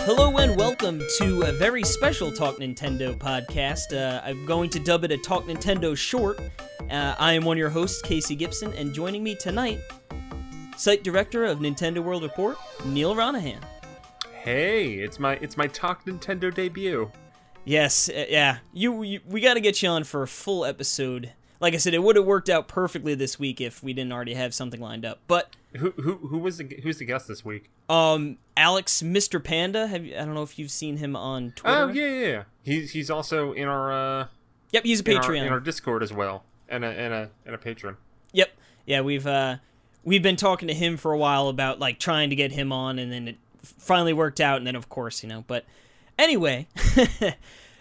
Hello and welcome to a very special Talk Nintendo podcast. Uh, I'm going to dub it a Talk Nintendo short. Uh, I am one of your hosts, Casey Gibson, and joining me tonight, site director of Nintendo World Report, Neil Ronaghan. Hey, it's my it's my Talk Nintendo debut. Yes, uh, yeah. You, you we got to get you on for a full episode. Like I said, it would have worked out perfectly this week if we didn't already have something lined up. But Who who who was the who's the guest this week? um, Alex, Mr. Panda, have you, I don't know if you've seen him on Twitter. Oh yeah yeah yeah. He's he's also in our uh Yep, he's a in our, Patreon. in our Discord as well, and a and a and a patron. Yep. Yeah, we've uh we've been talking to him for a while about like trying to get him on and then it finally worked out and then of course, you know, but anyway,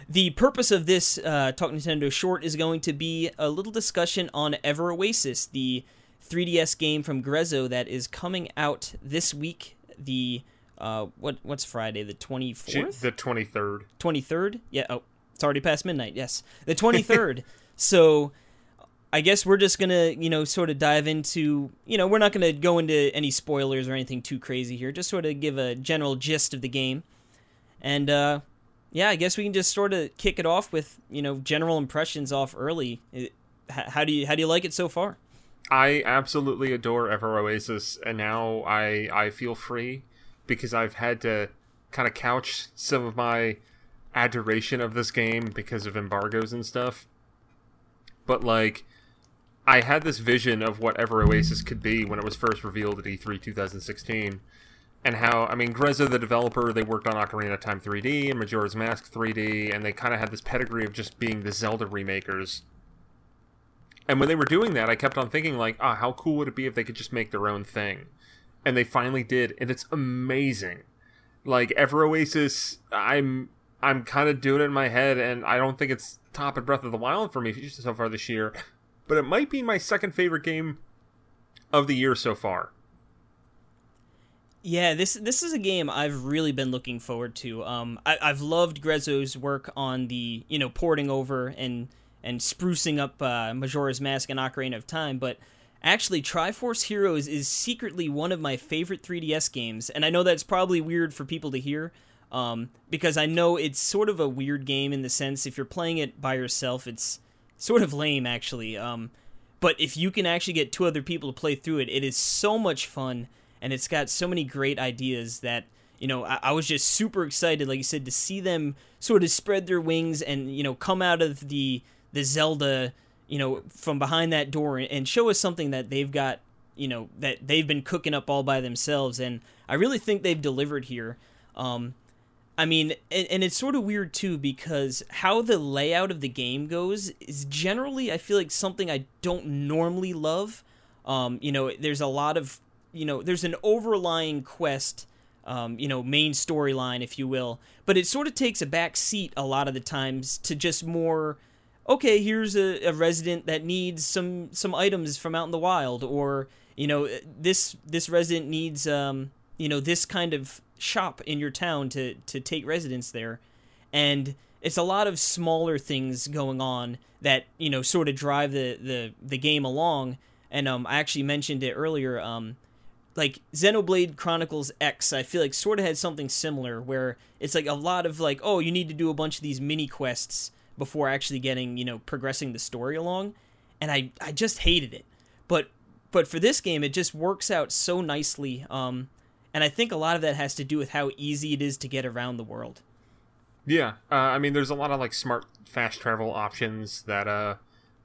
the purpose of this uh Talk Nintendo short is going to be a little discussion on Ever Oasis, the 3DS game from Grezzo that is coming out this week, the uh what what's Friday, the 24th? The twenty third. 23rd? Yeah, oh, it's already past midnight. Yes. The 23rd. so I guess we're just going to, you know, sort of dive into, you know, we're not going to go into any spoilers or anything too crazy here. Just sort of give a general gist of the game. And uh yeah, I guess we can just sort of kick it off with, you know, general impressions off early. It, how do you how do you like it so far? I absolutely adore Ever Oasis, and now I I feel free because I've had to kind of couch some of my adoration of this game because of embargoes and stuff. But like, I had this vision of what Ever Oasis could be when it was first revealed at E E3 2016, and how I mean Grezzo, the developer, they worked on Ocarina of Time 3D and Majora's Mask 3D, and they kind of had this pedigree of just being the Zelda remakers. And when they were doing that, I kept on thinking like, ah, how cool would it be if they could just make their own thing? And they finally did, and it's amazing. Like Ever Oasis, I'm I'm kind of doing it in my head, and I don't think it's top of Breath of the Wild for me so far this year, but it might be my second favorite game of the year so far. Yeah, this this is a game I've really been looking forward to. Um, I, I've loved Grezzo's work on the you know porting over and and sprucing up uh, Majora's Mask and Ocarina of Time, but actually Triforce Heroes is secretly one of my favorite 3DS games, and I know that's probably weird for people to hear. Um, because I know it's sort of a weird game in the sense if you're playing it by yourself, it's sort of lame actually. Um, but if you can actually get two other people to play through it, it is so much fun and it's got so many great ideas that you know I, I was just super excited like you said to see them sort of spread their wings and you know come out of the the zelda you know from behind that door and show us something that they've got you know that they've been cooking up all by themselves and i really think they've delivered here um I mean, and, and it's sort of weird too because how the layout of the game goes is generally, I feel like something I don't normally love. Um, you know, there's a lot of, you know, there's an overlying quest, um, you know, main storyline, if you will, but it sort of takes a back seat a lot of the times to just more, okay, here's a, a resident that needs some some items from out in the wild, or you know, this this resident needs, um, you know, this kind of shop in your town to to take residence there. And it's a lot of smaller things going on that you know sort of drive the the the game along. And um I actually mentioned it earlier um like Xenoblade Chronicles X I feel like sort of had something similar where it's like a lot of like oh you need to do a bunch of these mini quests before actually getting you know progressing the story along and I I just hated it but but for this game it just works out so nicely um and I think a lot of that has to do with how easy it is to get around the world. Yeah, uh, I mean, there's a lot of like smart fast travel options that uh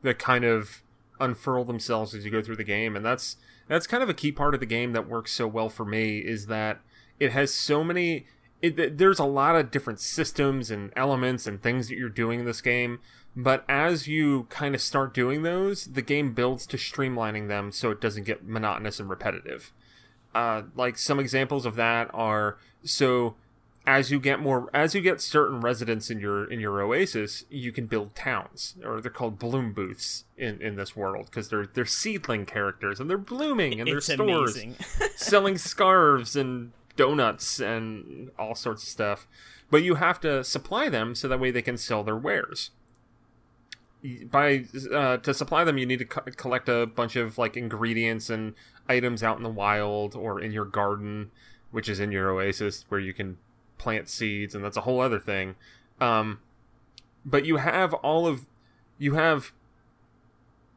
that kind of unfurl themselves as you go through the game, and that's that's kind of a key part of the game that works so well for me is that it has so many. It, there's a lot of different systems and elements and things that you're doing in this game, but as you kind of start doing those, the game builds to streamlining them so it doesn't get monotonous and repetitive. Uh, like some examples of that are so as you get more as you get certain residents in your in your oasis you can build towns or they're called bloom booths in in this world because they're they're seedling characters and they're blooming in their It's stores selling scarves and donuts and all sorts of stuff. But you have to supply them so that way they can sell their wares. By uh, to supply them, you need to co- collect a bunch of like ingredients and items out in the wild or in your garden, which is in your oasis where you can plant seeds, and that's a whole other thing. Um, but you have all of you have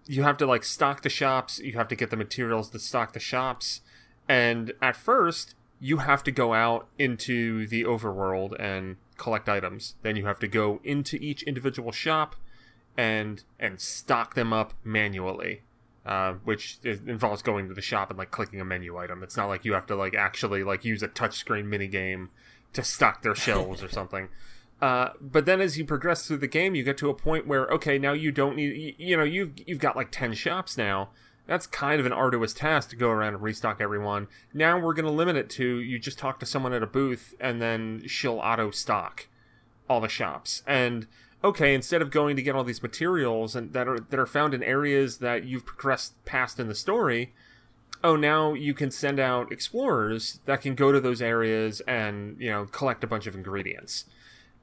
you have to like stock the shops you have to get the materials to stock the shops and at first you have to go out into the overworld and collect items then you have to go into each individual shop and and stock them up manually uh, which is, involves going to the shop and like clicking a menu item it's not like you have to like actually like use a touchscreen mini game to stock their shelves or something uh, but then as you progress through the game, you get to a point where okay, now you don't need you, you know you've you've got like ten shops now. That's kind of an arduous task to go around and restock everyone. Now we're going to limit it to you just talk to someone at a booth and then she'll auto stock all the shops. And okay, instead of going to get all these materials and that are that are found in areas that you've progressed past in the story, oh now you can send out explorers that can go to those areas and you know collect a bunch of ingredients.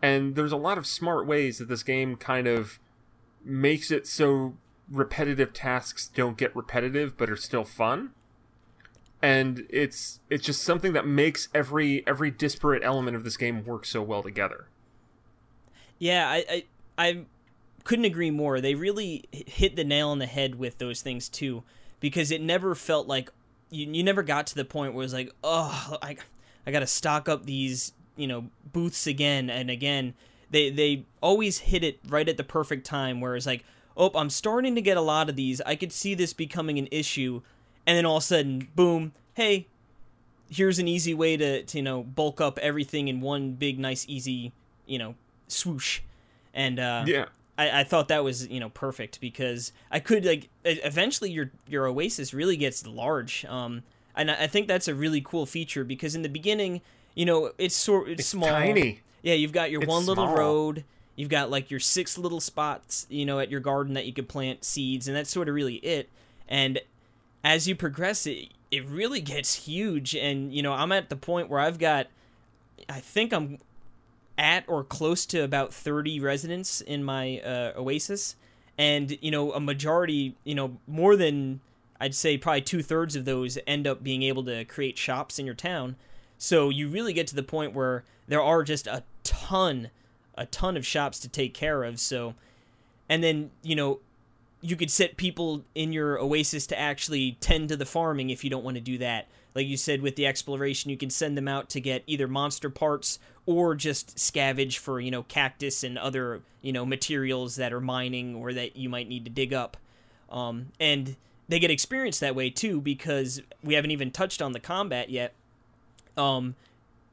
And there's a lot of smart ways that this game kind of makes it so repetitive tasks don't get repetitive but are still fun. And it's it's just something that makes every every disparate element of this game work so well together. Yeah i i, I couldn't agree more. They really hit the nail on the head with those things too because it never felt like you, you never got to the point where it was like oh i i gotta stock up these you know booths again and again. They they always hit it right at the perfect time where it's like oh i'm starting to get a lot of these. I could see this becoming an issue. And then all of a sudden boom hey here's an easy way to, to you know bulk up everything in one big nice easy you know swoosh. And uh yeah I, I thought that was you know perfect because I could like eventually your your oasis really gets large um and I think that's a really cool feature because in the beginning you know, it's sort it's, it's small. Tiny. Yeah, you've got your it's one little small. road. You've got like your six little spots, you know, at your garden that you could plant seeds, and that's sort of really it. And as you progress, it it really gets huge. And you know, I'm at the point where I've got, I think I'm at or close to about 30 residents in my uh, oasis, and you know, a majority, you know, more than I'd say probably two thirds of those end up being able to create shops in your town. So you really get to the point where there are just a ton, a ton of shops to take care of. So, and then, you know, you could set people in your oasis to actually tend to the farming if you don't want to do that. Like you said with the exploration, you can send them out to get either monster parts or just scavenge for, you know, cactus and other, you know, materials that are mining or that you might need to dig up. Um, and they get experience that way too because we haven't even touched on the combat yet um,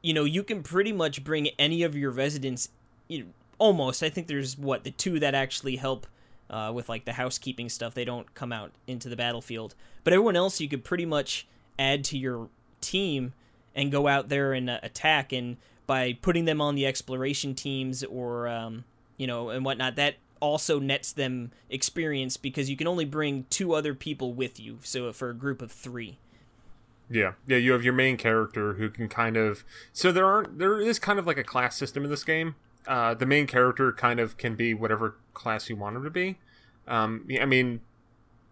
you know, you can pretty much bring any of your residents, you know, almost. I think there's what the two that actually help uh, with like the housekeeping stuff. They don't come out into the battlefield, but everyone else you could pretty much add to your team and go out there and uh, attack. And by putting them on the exploration teams or um, you know and whatnot, that also nets them experience because you can only bring two other people with you. So for a group of three. Yeah, yeah. You have your main character who can kind of. So there aren't. There is kind of like a class system in this game. Uh, the main character kind of can be whatever class you want him to be. Um, I mean,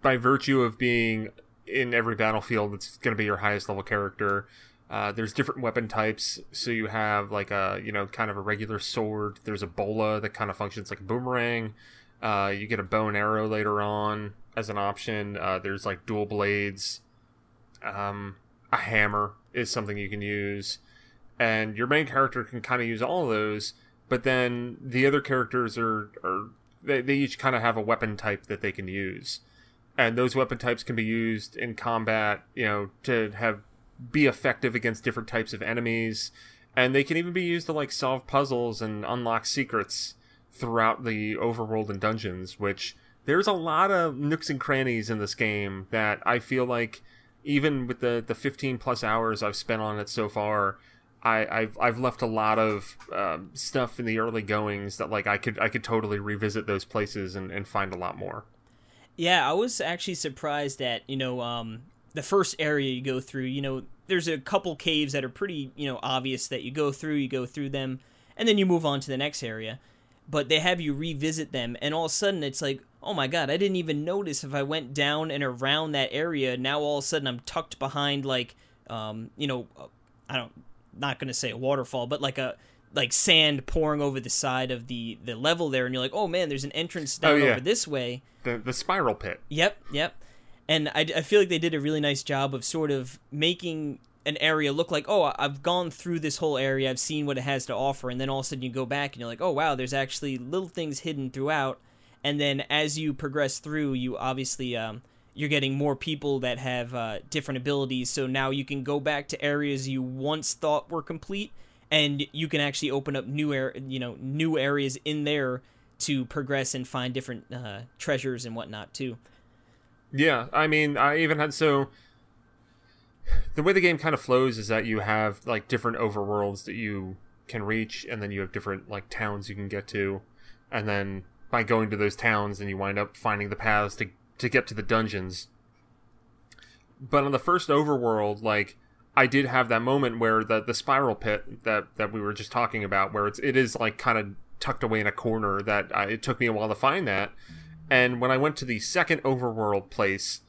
by virtue of being in every battlefield, it's going to be your highest level character. Uh, there's different weapon types, so you have like a you know kind of a regular sword. There's a bola that kind of functions like a boomerang. Uh, you get a bow and arrow later on as an option. Uh, there's like dual blades. Um, a hammer is something you can use, and your main character can kind of use all of those. But then the other characters are are they, they each kind of have a weapon type that they can use, and those weapon types can be used in combat. You know, to have be effective against different types of enemies, and they can even be used to like solve puzzles and unlock secrets throughout the overworld and dungeons. Which there's a lot of nooks and crannies in this game that I feel like even with the the 15 plus hours I've spent on it so far, I, I've I've left a lot of um, stuff in the early goings that like I could I could totally revisit those places and, and find a lot more. Yeah, I was actually surprised at you know um, the first area you go through. You know, there's a couple caves that are pretty you know obvious that you go through. You go through them, and then you move on to the next area. but they have you revisit them, and all of a sudden it's like, oh my god, I didn't even notice if I went down and around that area. Now all of a sudden I'm tucked behind like, um, you know, I don't, not gonna say a waterfall, but like a like sand pouring over the side of the the level there, and you're like, oh man, there's an entrance down Oh, yeah. over this way. The the spiral pit. Yep, yep. And I, I feel like they did a really nice job of sort of making an area look like, oh, I've gone through this whole area, I've seen what it has to offer, and then all of a sudden you go back and you're like, oh wow, there's actually little things hidden throughout. And then as you progress through, you obviously um, you're getting more people that have uh, different abilities. So now you can go back to areas you once thought were complete, and you can actually open up new air, you know, new areas in there to progress and find different uh, treasures and whatnot too. Yeah, I mean, I even had so the way the game kind of flows is that you have like different overworlds that you can reach, and then you have different like towns you can get to, and then by going to those towns, and you wind up finding the paths to to get to the dungeons. But on the first overworld, like I did have that moment where the the spiral pit that that we were just talking about, where it's it is like kind of tucked away in a corner. That I, it took me a while to find that, and when I went to the second overworld place,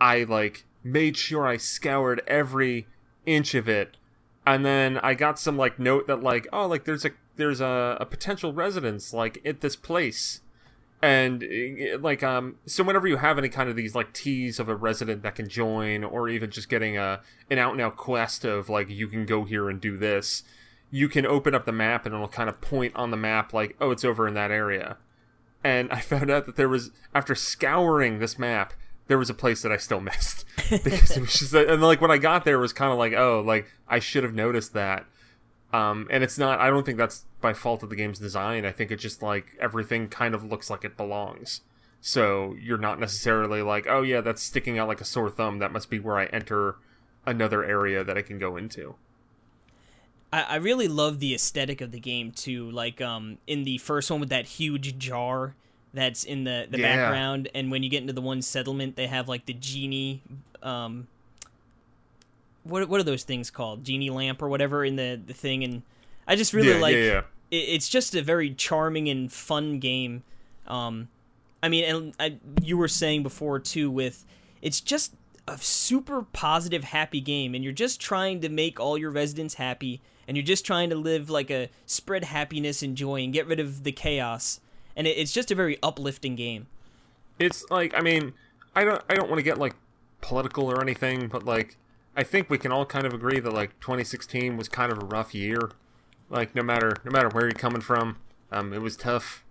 I like made sure I scoured every inch of it, and then I got some like note that like oh like there's a there's a, a potential residence like at this place, and eh, like um so whenever you have any kind of these like teas of a resident that can join, or even just getting a an out and out quest of like you can go here and do this, you can open up the map and it'll kind of point on the map like oh it's over in that area and I found out that there was after scouring this map, there was a place that I still missed because it was just and like when I got there it was kind of like oh like I should have noticed that. Um, and it's not. I don't think that's by fault of the game's design. I think it just like everything kind of looks like it belongs. So you're not necessarily like, oh yeah, that's sticking out like a sore thumb. That must be where I enter another area that I can go into. I, I really love the aesthetic of the game too. Like um in the first one with that huge jar that's in the, the Yeah. background, and when you get into the one settlement, they have like the genie um what what are those things called? Genie lamp or whatever in the, the thing and I just really yeah, like yeah, it, it's just a very charming and fun game. Um, I mean, and I, you were saying before too, with it's just a super positive, happy game, and you're just trying to make all your residents happy, and you're just trying to live like a spread happiness and joy and get rid of the chaos, and it, it's just a very uplifting game. it's like I mean, I don't I don't want to get like political or anything, but like I think we can all kind of agree that like 2016 was kind of a rough year. Like no matter no matter where you're coming from, um, it was tough.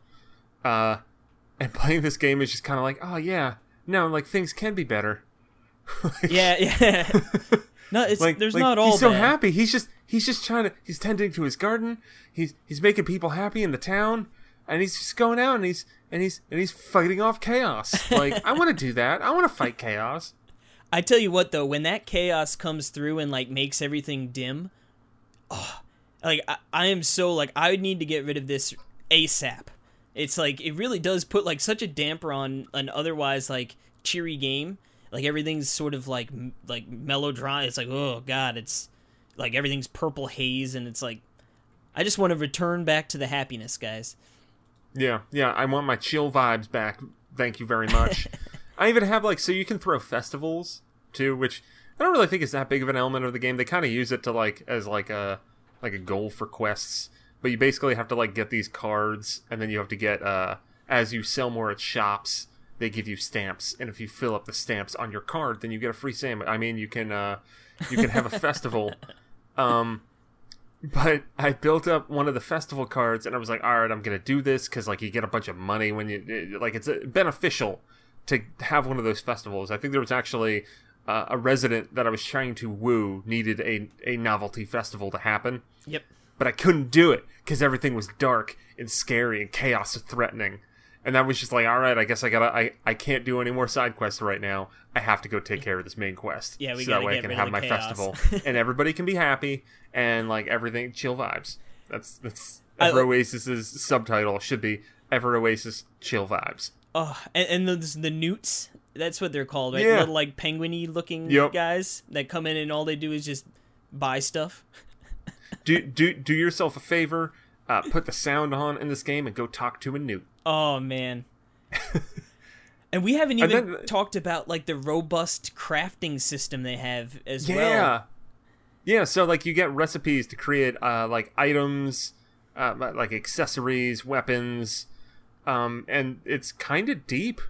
Uh, and playing this game is just kind of like, oh yeah, no, like things can be better. Yeah, yeah. no, it's Like there's like, not all he's so bad. happy. He's just he's just trying to he's tending to his garden. He's he's making people happy in the town, and he's just going out and he's and he's and he's fighting off chaos. Like I want to do that. I want to fight chaos. I tell you what though, when that chaos comes through and like makes everything dim, oh, like I, I am so like I would need to get rid of this ASAP. It's like it really does put like such a damper on an otherwise like cheery game. Like everything's sort of like m- like melodrama. It's like oh god, it's like everything's purple haze and it's like I just want to return back to the happiness, guys. Yeah, yeah. I want my chill vibes back. Thank you very much. I even have like so you can throw festivals too, which I don't really think is that big of an element of the game. They kind of use it to like as like a like a goal for quests, but you basically have to like get these cards, and then you have to get uh as you sell more at shops, they give you stamps, and if you fill up the stamps on your card, then you get a free sandwich. I mean, you can uh you can have a festival. Um, but I built up one of the festival cards, and I was like, "All right, I'm gonna do this because like you get a bunch of money when you it- like it's uh, beneficial to have one of those festivals." I think there was actually uh, a resident that I was trying to woo needed a a novelty festival to happen, Yep. but I couldn't do it because everything was dark and scary and chaos threatening. And that was just like, all right, I guess I gotta, I, I can't do any more side quests right now. I have to go take care of this main quest. Yeah, we so that way I can have my chaos. festival, and everybody can be happy, and like everything, chill vibes. That's that's I- Ever Oasis's subtitle should be Ever Oasis chill vibes. Oh, and, and the, the Noots. That's what they're called, right? Yeah. Little like penguiny looking Yep. guys that come in and all they do is just buy stuff. do do do yourself a favor uh, put the sound on in this game and go talk to a Noot. Oh man. and we haven't even then- talked about like the robust crafting system they have as Yeah. well. Yeah. Yeah, so like you get recipes to create uh like items, uh like accessories, weapons, um and it's kind of deep.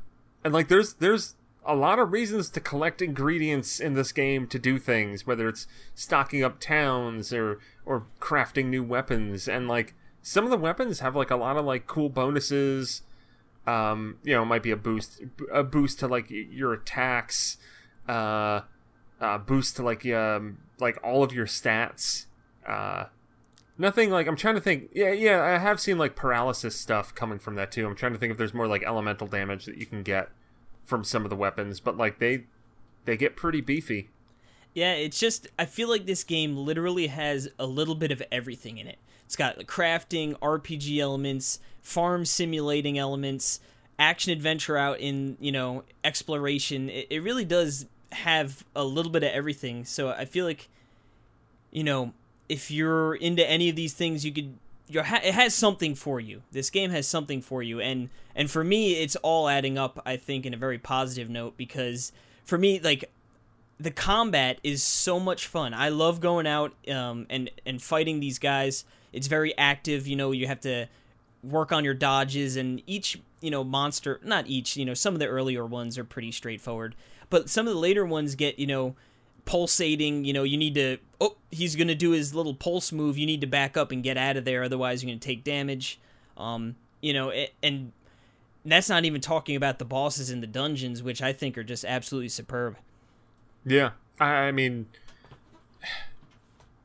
And like there's there's a lot of reasons to collect ingredients in this game to do things, whether it's stocking up towns or or crafting new weapons and like some of the weapons have like a lot of like cool bonuses. Um, you know, it might be a boost a boost to like your attacks. Uh boost to like um like all of your stats. Uh, nothing like I'm trying to think. Yeah, yeah, I have seen like paralysis stuff coming from that too. I'm trying to think if there's more like elemental damage that you can get from some of the weapons, but like they they get pretty beefy. Yeah, it's just I feel like this game literally has a little bit of everything in it. It's got crafting, RPG elements, farm simulating elements, action adventure out in, you know, exploration. It, it really does have a little bit of everything. So I feel like you know, if you're into any of these things, you could you're ha- it has something for you. This game has something for you, and and for me, it's all adding up. I think in a very positive note because for me, like the combat is so much fun. I love going out um, and and fighting these guys. It's very active. You know, you have to work on your dodges, and each you know monster, not each. You know, some of the earlier ones are pretty straightforward, but some of the later ones get you know pulsating. You know, you need to. Oh, he's gonna do his little pulse move. You need to back up and get out of there, otherwise you're gonna take damage. Um, you know, and that's not even talking about the bosses in the dungeons, which I think are just absolutely superb. Yeah, I mean,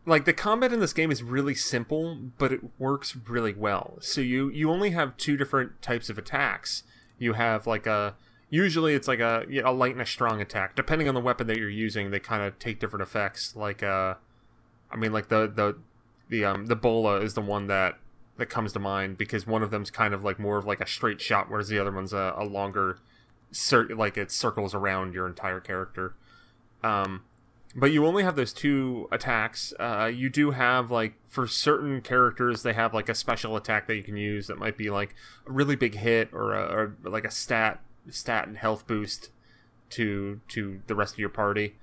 like the combat in this game is really simple, but it works really well. So you you only have two different types of attacks. You have like a usually it's like a a light and a strong attack. Depending on the weapon that you're using, they kind of take different effects. Like uh, I mean, like the the the um the bola is the one that that comes to mind because one of them's kind of like more of like a straight shot, whereas the other one's a, a longer, cir- like it circles around your entire character. Um, but you only have those two attacks. Uh, you do have like for certain characters, they have like a special attack that you can use that might be like a really big hit or, a, or like a stat stat and health boost to to the rest of your party.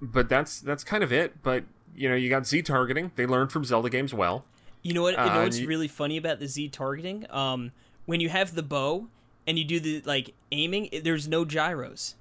But that's that's kind of it. But you know, you got Z targeting. They learned from Zelda games well. You know what? You Uh, know what's you- really funny about the Z targeting? Um, when you have the bow and you do the like aiming, there's no gyros.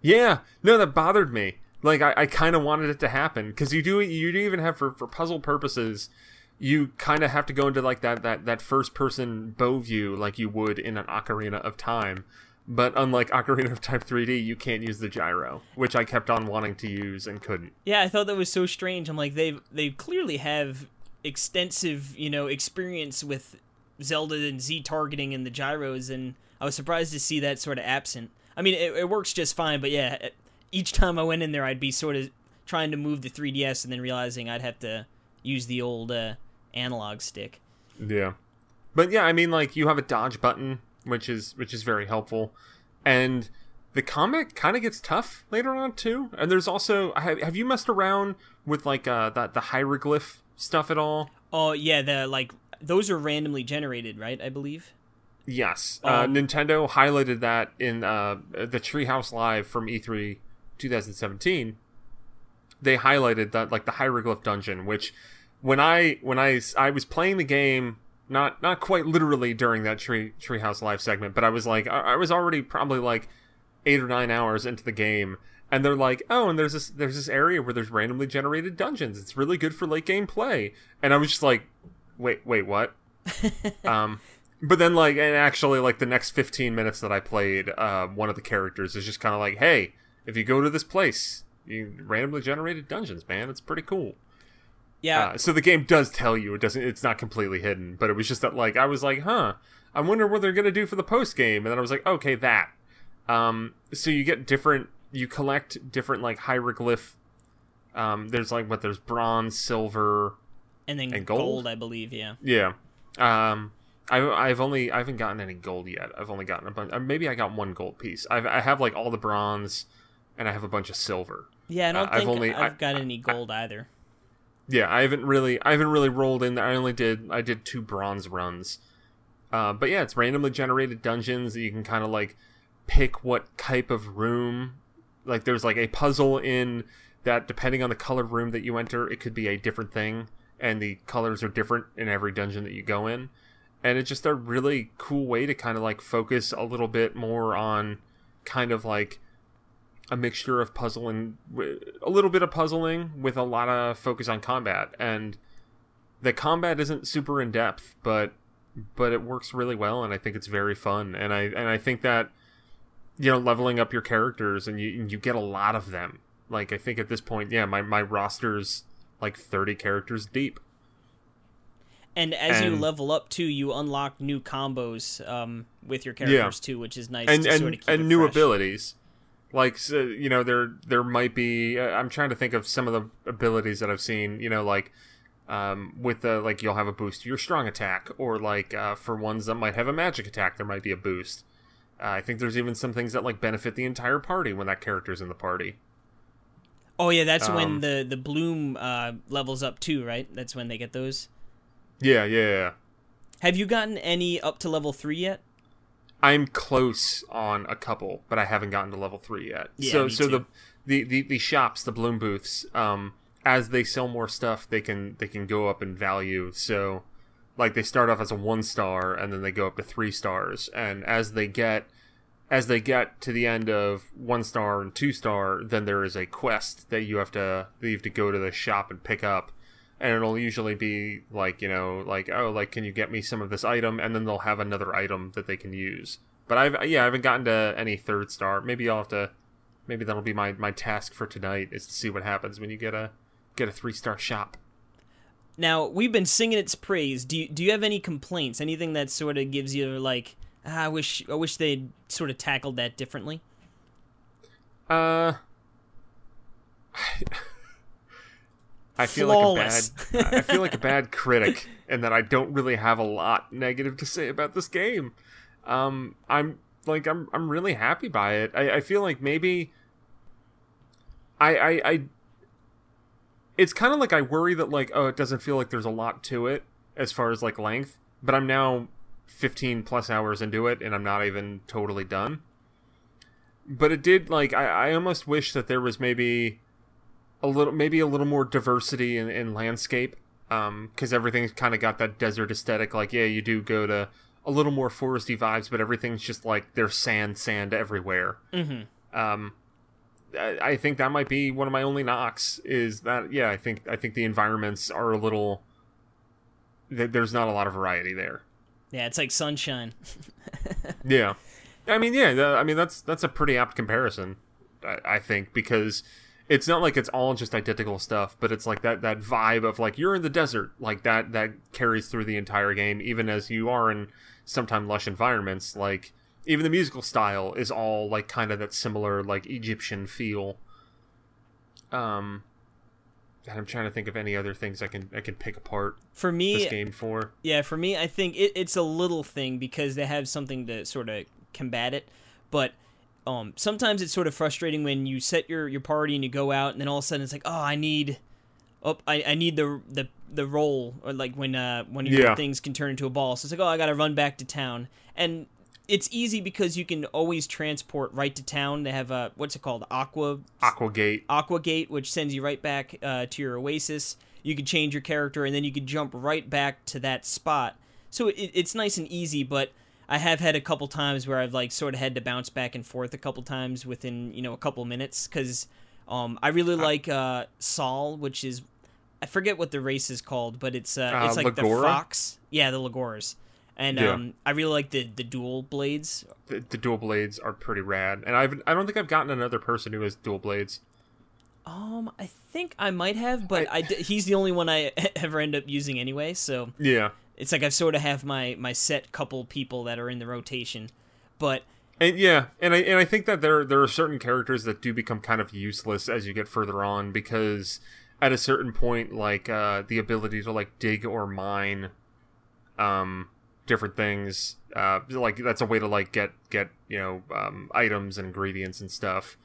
Yeah, no, that bothered me. Like I, I kind of wanted it to happen because you do you do even have for for puzzle purposes, you kind of have to go into like that that that first person bow view like you would in an Ocarina of Time. But unlike Ocarina of Time 3D, you can't use the gyro, which I kept on wanting to use and couldn't. Yeah, I thought that was so strange. I'm like, they they clearly have extensive, you know, experience with Zelda and Z targeting and the gyros, and I was surprised to see that sort of absent. I mean, it, it works just fine, but yeah, each time I went in there, I'd be sort of trying to move the 3DS and then realizing I'd have to use the old uh, analog stick. Yeah. But yeah, I mean like you have a dodge button, which is which is very helpful. And the combat kind of gets tough later on too. And there's also have, have you messed around with like uh that the hieroglyph stuff at all? Oh yeah, the like those are randomly generated, right? I believe. Yes. uh, Um, Nintendo highlighted that in uh the Treehouse Live from E E3 2017. They highlighted that like the hieroglyph dungeon, which when I when I I was playing the game not not quite literally during that tree treehouse live segment, but I was like I, I was already probably like eight or nine hours into the game, and they're like, oh, and there's this there's this area where there's randomly generated dungeons. It's really good for late game play, and I was just like, wait wait what? um, but then like and actually like the next 15 minutes that I played, uh, one of the characters is just kind of like, hey, if you go to this place, you randomly generated dungeons, man. It's pretty cool. Yeah, Uh, so the game does tell you it doesn't. It's not completely hidden, but it was just that like I was like, huh, I wonder what they're gonna do for the post game, and then I was like, okay, that. Um, so you get different. You collect different like hieroglyph. Um, there's like what there's bronze, silver, and then and gold? gold? I believe. Yeah. yeah. Um, I, I've only I haven't gotten any gold yet. I've only gotten a bunch. uh, Maybe I got one gold piece. I've, I have like all the bronze, and I have a bunch of silver. Yeah, I don't Uh, I've only- I've I- got any gold either. yeah, I haven't really I haven't really rolled in. There. I only did I did two bronze runs. Uh, but yeah, it's randomly generated dungeons that you can kind of like pick what type of room. Like there's like a puzzle in that depending on the color room that you enter, it could be a different thing, and the colors are different in every dungeon that you go in. And it's just a really cool way to kind of like focus a little bit more on kind of like a mixture of puzzle and a little bit of puzzling with a lot of focus on combat. And the combat isn't super in depth, but but it works really well, and I think it's very fun. And I and I think that you know leveling up your characters and you you get a lot of them. Like I think at this point, yeah, my my roster's like thirty characters deep. And as and, you level up too, you unlock new combos um, with your characters yeah. too, which is nice. And and, sort of and new fresh. abilities. Like so, you know, there there might be. Uh, I'm trying to think of some of the abilities that I've seen. You know, like um, with the like you'll have a boost to your strong attack, or like uh, for ones that might have a magic attack, there might be a boost. Uh, I think there's even some things that like benefit the entire party when that character's in the party. Oh yeah, that's um, when the the bloom uh, levels up too, right? That's when they get those. Yeah, yeah, yeah. Have you gotten any up to level three yet? I'm close on a couple, but I haven't gotten to level three yet. Yeah, so me so too. the, the the the shops, the bloom booths, um, as they sell more stuff, they can they can go up in value. So like they start off as a one star and then they go up to three stars, and as they get as they get to the end of one star and two star, then there is a quest that you have to that you have to go to the shop and pick up. And it'll usually be like, you know, like, oh, like, can you get me some of this item? And then they'll have another item that they can use. But I've, yeah, I haven't gotten to any third star. Maybe I'll have to, maybe that'll be my, my task for tonight is to see what happens when you get a, get a three star shop. Now we've been singing its praise. Do you, do you have any complaints? Anything that sort of gives you like, ah, I wish I wish they'd sort of tackled that differently. Uh, I feel Flawless. like a bad. I feel like a bad critic, and that I don't really have a lot negative to say about this game. Um, I'm like I'm I'm really happy by it. I, I feel like maybe I I, I it's kind of like I worry that like oh it doesn't feel like there's a lot to it as far as like length, but I'm now 15 plus hours into it and I'm not even totally done. But it did like I, I almost wish that there was maybe a little maybe a little more diversity in, in landscape um because everything's kind of got that desert aesthetic like yeah you do go to a little more foresty vibes but everything's just like there's sand sand everywhere mm-hmm. um I think that might be one of my only knocks is that yeah I think I think the environments are a little there's not a lot of variety there. Yeah, it's like sunshine. yeah, I mean yeah I mean that's that's a pretty apt comparison I, I think because it's not like it's all just identical stuff but it's like that that vibe of like you're in the desert like that that carries through the entire game even as you are in sometimes lush environments like even the musical style is all like kind of that similar like Egyptian feel. Um, and I'm trying to think of any other things I can I can pick apart for me this game for. Yeah, for me, I think it, it's a little thing because they have something to sort of combat it, but um, sometimes it's sort of frustrating when you set your, your party and you go out and then all of a sudden it's like, oh, I need, oh, I, I need the the the roll or like when uh when your Yeah. things can turn into a ball. So it's like, oh, I gotta run back to town, and it's easy because you can always transport right to town. They have a what's it called, Aqua Aquagate. Aqua Gate, which sends you right back uh, to your oasis. You could change your character, and then you could jump right back to that spot. So it, it's nice and easy. But I have had a couple times where I've like sort of had to bounce back and forth a couple times within you know a couple minutes because um, I really like uh, Sol, which is I forget what the race is called, but it's uh, Uh, it's like the fox. Yeah, the Lagoras. And Yeah. um, I really like the the dual blades. The, the dual blades are pretty rad, and I've I don't think I've gotten another person who has dual blades. Um, I think I might have, but I, d- he's the only one I ever end up using anyway. So Yeah, it's like I sort of have my my set couple people that are in the rotation, but and yeah, and I and I think that there there are certain characters that do become kind of useless as you get further on because at a certain point, like uh, the ability to like dig or mine, um, different things, uh, like that's a way to like get get you know um, items and ingredients and stuff.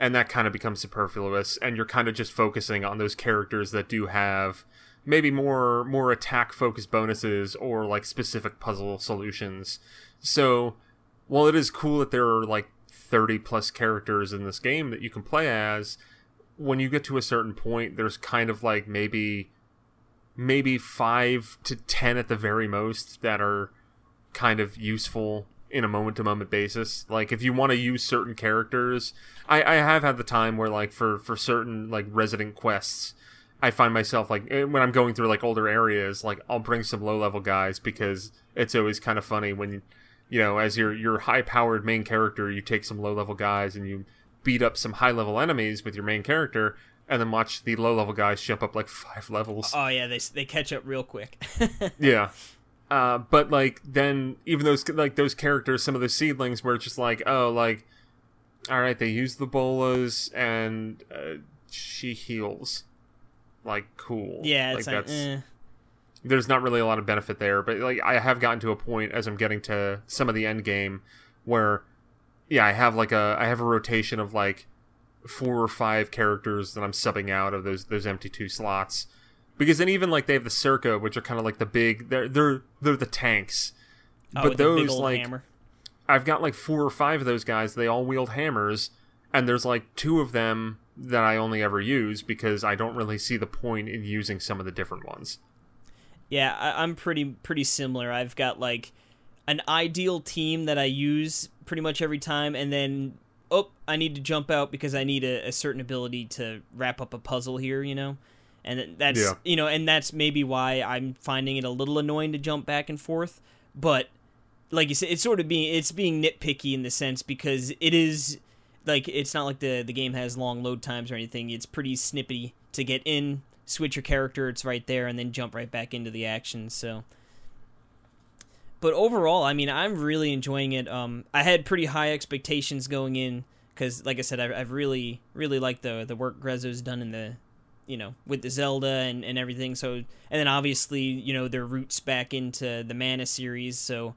and that kind of becomes superfluous and you're kind of just focusing on those characters that do have maybe more more attack focused bonuses or like specific puzzle solutions so while it is cool that there are like 30 plus characters in this game that you can play as when you get to a certain point there's kind of like maybe maybe 5 to 10 at the very most that are kind of useful in a moment to moment basis. Like if you want to use certain characters, I, I have had the time where like for for certain like resident quests, I find myself like eh, when I'm going through like older areas, like I'll bring some low level guys because it's always kind of funny when you know as your your high powered main character, you take some low level guys and you beat up some high level enemies with your main character. And then watch the low level guys jump up like five levels. Oh yeah, they they catch up real quick. yeah, uh, but like then even those like those characters, some of the seedlings were just like, oh, like, all right, they use the bolas and uh, she heals, like cool. Yeah, it's like, like eh. there's not really a lot of benefit there, but like I have gotten to a point as I'm getting to some of the end game where, yeah, I have like a I have a rotation of like four or five characters that I'm subbing out of those those empty two slots because then even like they have the Serkah, which are kind of like the big they're they're they're the tanks, oh, but those like hammer. I've got like four or five of those guys. They all wield hammers, and there's like two of them that I only ever use because I don't really see the point in using some of the different ones. Yeah, I, I'm pretty pretty similar. I've got like an ideal team that I use pretty much every time, and then oh, I need to jump out because I need a, a certain ability to wrap up a puzzle here. You know and that's yeah. you know and that's maybe why i'm finding it a little annoying to jump back and forth but like you said it's sort of being it's being nitpicky in the sense because it is like it's not like the the game has long load times or anything it's pretty snippy to get in switch your character it's right there and then jump right back into the action so but overall i mean i'm really enjoying it um i had pretty high expectations going in because like i said I've, I've really really liked the the work grezzo's done in the you know with the Zelda and, and everything. So and then obviously you know their roots back into the Mana series. So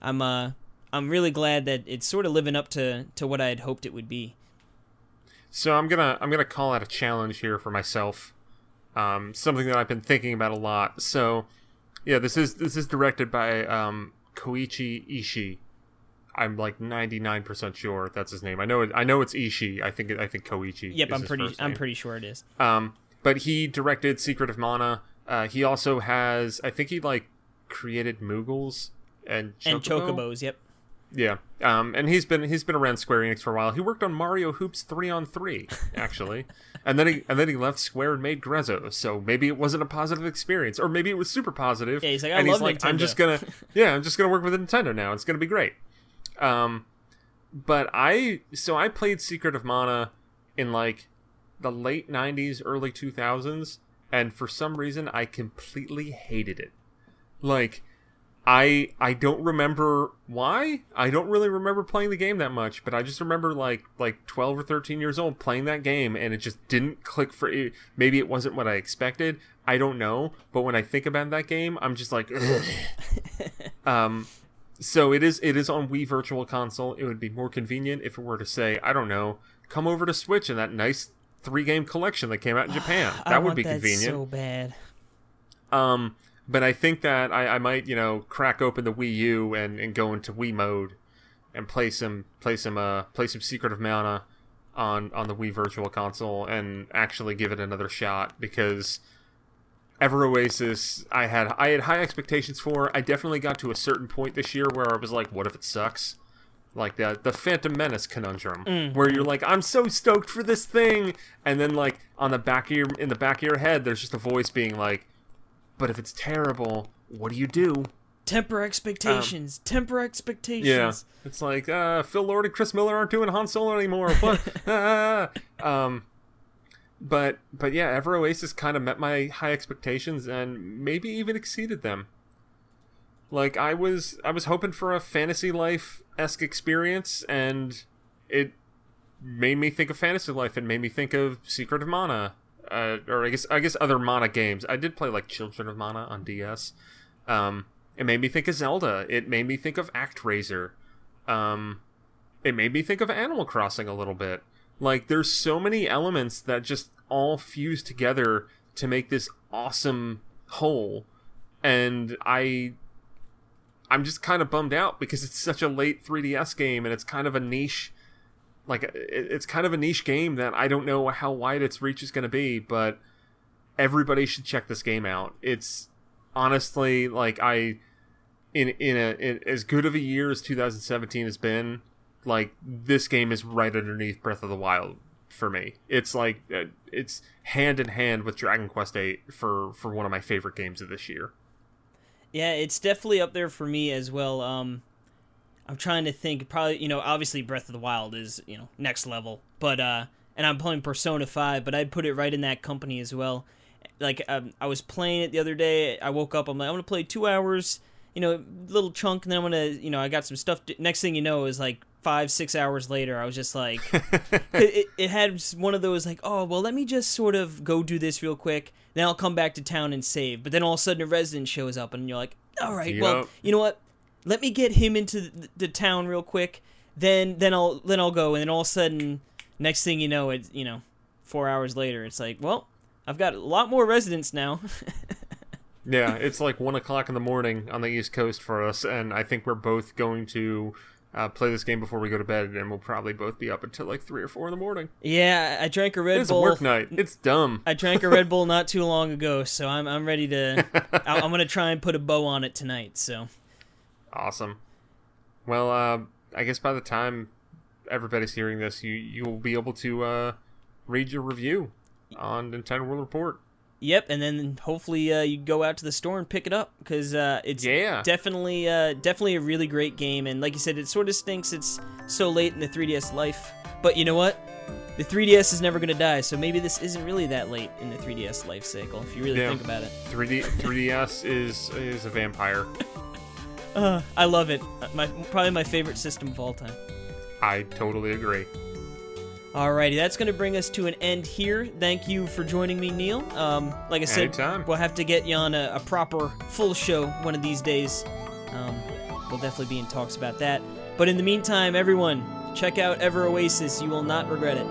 I'm uh I'm really glad that it's sort of living up to to what I had hoped it would be. So I'm gonna I'm gonna call out a challenge here for myself. Um, something that I've been thinking about a lot. So yeah, this is this is directed by um, Koichi Ishii. I'm like 99% sure that's his name. I know it, I know it's Ishii. I think I think Koichi. Yep, I'm pretty I'm pretty sure it is. Um, but he directed Secret of Mana. Uh, he also has I think he like created Moogles and Chocobo? and Chocobos. Yep. Yeah. Um, and he's been he's been around Square Enix for a while. He worked on Mario Hoops three on three actually, and then he and then he left Square and made Grezzo. So maybe it wasn't a positive experience, or maybe it was super positive. Yeah, he's like, I and love he's like, Nintendo. I'm just gonna yeah, I'm just gonna work with Nintendo now. It's gonna be great. Um, but I so I played Secret of Mana in like the late '90s, early 2000s, and for some reason I completely hated it. Like I I don't remember why. I don't really remember playing the game that much, but I just remember like like 12 or 13 years old playing that game and it just didn't click for it. Maybe it wasn't what I expected. I don't know, but when I think about that game, I'm just like um so it is it is on Wii Virtual Console. It would be more convenient if it were to say, I don't know, come over to Switch and that nice three game collection that came out in Japan. That would be that convenient. So bad. Um, but I think that I, I might you know crack open the Wii U and, and go into Wii mode and play some play some uh play some Secret of Mana on on the Wii Virtual Console and actually give it another shot because Ever Oasis, I had I had high expectations for. I definitely got to a certain point this year where I was like, "What if it sucks?" Like the the Phantom Menace conundrum, mm. where you're like, "I'm so stoked for this thing," and then like on the back of your in the back of your head, there's just a voice being like, "But if it's terrible, what do you do?" Temper expectations. Um, temper expectations. Yeah, it's like uh, Phil Lord and Chris Miller aren't doing Han Solo anymore. What? ah, um, but but yeah, Ever Oasis kind of met my high expectations and maybe even exceeded them. Like I was I was hoping for a fantasy life esque experience, and it made me think of fantasy life and made me think of Secret of Mana, uh, or I guess I guess other Mana games. I did play like Children of Mana on DS. Um, it made me think of Zelda. It made me think of ActRaiser. Um, it made me think of Animal Crossing a little bit Like there's so many elements that just all fuse together to make this awesome whole. And I I'm just kind of bummed out because it's such a late 3DS game and it's kind of a niche like it's kind of a niche game that I don't know how wide its reach is going to be, but everybody should check this game out. It's honestly like I in in a in, as good of a year as 2017 has been, like this game is right underneath Breath of the Wild for me. It's like uh, it's hand in hand with Dragon Quest VIII for for one of my favorite games of this year. Yeah, it's definitely up there for me as well. Um, I'm trying to think. Probably, you know, obviously Breath of the Wild is you know next level, but uh, and I'm playing Persona Five, but I'd put it right in that company as well. Like um, I was playing it the other day. I woke up. I'm like, I'm gonna play two hours. You know, little chunk, and then I'm gonna, you know, I got some stuff. To, next thing you know, is like five, six hours later, I was just like, it, it had one of those like, oh well, let me just sort of go do this real quick. Then I'll come back to town and save. But then all of a sudden, a resident shows up, and you're like, all right, Yep. well, you know what? Let me get him into the, the town real quick. Then then I'll then I'll go, and then all of a sudden, next thing you know, it's you know, four hours later, it's like, well, I've got a lot more residents now. Yeah, it's like one o'clock in the morning on the East Coast for us, and I think we're both going to uh, play this game before we go to bed, and we'll probably both be up until like three or four in the morning. yeah, I drank a Red It's a Bull. work night. It's dumb. I drank a Red Bull not too long ago, so I'm I'm ready to. I- I'm gonna try and put a bow on it tonight. So Awesome. Well, uh, I guess by the time everybody's hearing this, you you will be able to uh, read your review on Nintendo World Report. Yep, and then hopefully uh, you go out to the store and pick it up because uh, it's Yeah. definitely uh, definitely a really great game. And like you said, it sort of stinks it's so late in the 3DS life. But you know what? The 3DS is never gonna die, so maybe this isn't really that late in the 3DS life cycle if you really Yeah. think about it. 3D 3DS is is a vampire. Uh, I love it. My probably my favorite system of all time. I totally agree. Alrighty, that's going to bring us to an end here. Thank you for joining me, Neil. Um, like I said, Anytime. we'll have to get you on a, a proper full show one of these days. Um, we'll definitely be in talks about that. But in the meantime, everyone, check out Ever Oasis. You will not regret it.